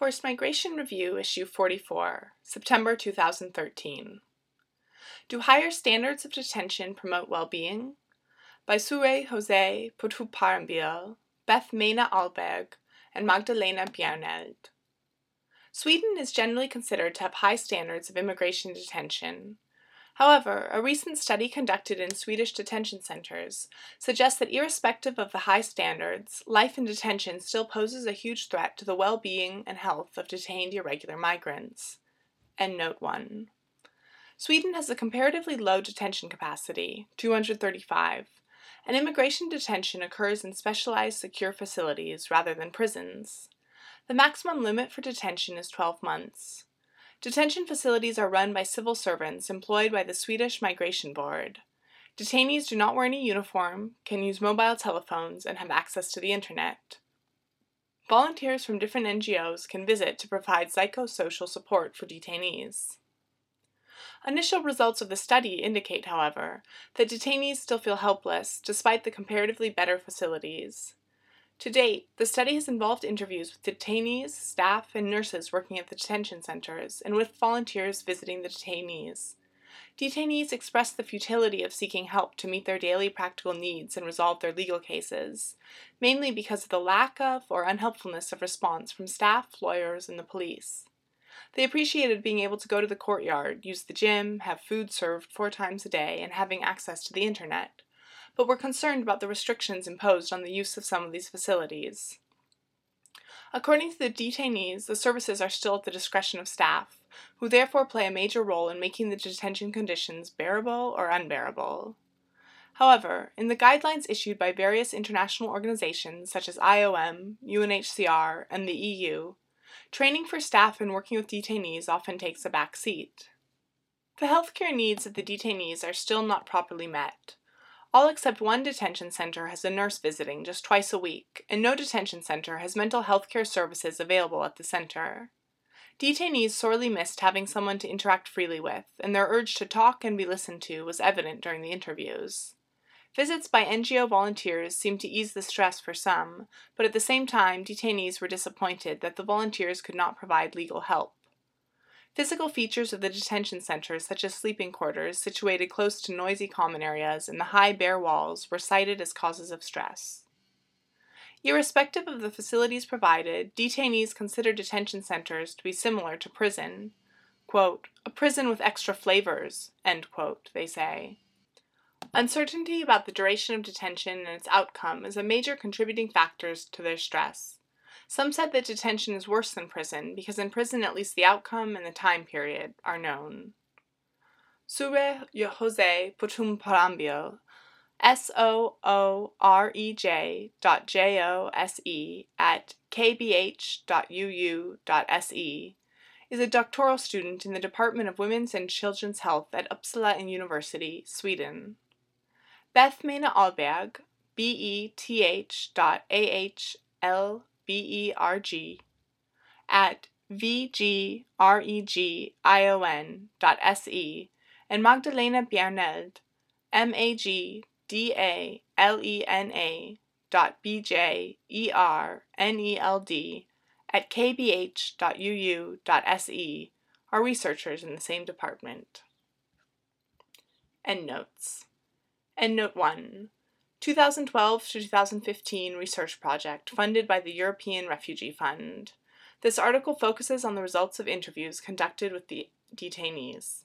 Forced Migration Review, Issue 44, September 2013. Do Higher Standards of Detention Promote Well-Being? By Soorej Jose Puthoopparambil, Beth Mena Ahlberg, and Magdalena Bjerneld. Sweden is generally considered to have high standards of immigration detention, However, a recent study conducted in Swedish detention centers suggests that irrespective of the high standards, life in detention still poses a huge threat to the well being and health of detained irregular migrants. End note 1. Sweden has a comparatively low detention capacity, 235, and immigration detention occurs in specialized secure facilities rather than prisons. The maximum limit for detention is 12 months. Detention facilities are run by civil servants employed by the Swedish Migration Board. Detainees do not wear any uniform, can use mobile telephones, and have access to the internet. Volunteers from different NGOs can visit to provide psychosocial support for detainees. Initial results of the study indicate, however, that detainees still feel helpless despite the comparatively better facilities. To date, the study has involved interviews with detainees, staff, and nurses working at the detention centers, and with volunteers visiting the detainees. Detainees expressed the futility of seeking help to meet their daily practical needs and resolve their legal cases, mainly because of the lack of or unhelpfulness of response from staff, lawyers, and the police. They appreciated being able to go to the courtyard, use the gym, have food served four times a day, and having access to the internet but we were concerned about the restrictions imposed on the use of some of these facilities. According to the detainees, the services are still at the discretion of staff, who therefore play a major role in making the detention conditions bearable or unbearable. However, in the guidelines issued by various international organizations such as IOM, UNHCR, and the EU, training for staff in working with detainees often takes a back seat. The healthcare needs of the detainees are still not properly met. All except one detention center has a nurse visiting just twice a week, and no detention center has mental health care services available at the center. Detainees sorely missed having someone to interact freely with, and their urge to talk and be listened to was evident during the interviews. Visits by NGO volunteers seemed to ease the stress for some, but at the same time, detainees were disappointed that the volunteers could not provide legal help. Physical features of the detention centers, such as sleeping quarters situated close to noisy common areas and the high bare walls, were cited as causes of stress. Irrespective of the facilities provided, detainees consider detention centers to be similar to prison. Quote, a prison with extra flavors, end quote, they say. Uncertainty about the duration of detention and its outcome is a major contributing factor to their stress. Some said that detention is worse than prison because in prison at least the outcome and the time period are known. Soorej Jose Puthoopparambil, S O O R E J dot J O S E at kbh dot uu dot se, is a doctoral student in the Department of Women's and Children's Health at Uppsala University, Sweden. Beth Mena Ahlberg, B E T H dot A H L B E R G, at vgregion dot se, and Magdalena Bjerneld, M A G D A L E N A dot B J E R N E L D at kbh dot uu dot se are researchers in the same department. Endnotes. Endnote 1. 2012 to 2015 research project funded by the European Refugee Fund. This article focuses on the results of interviews conducted with the detainees.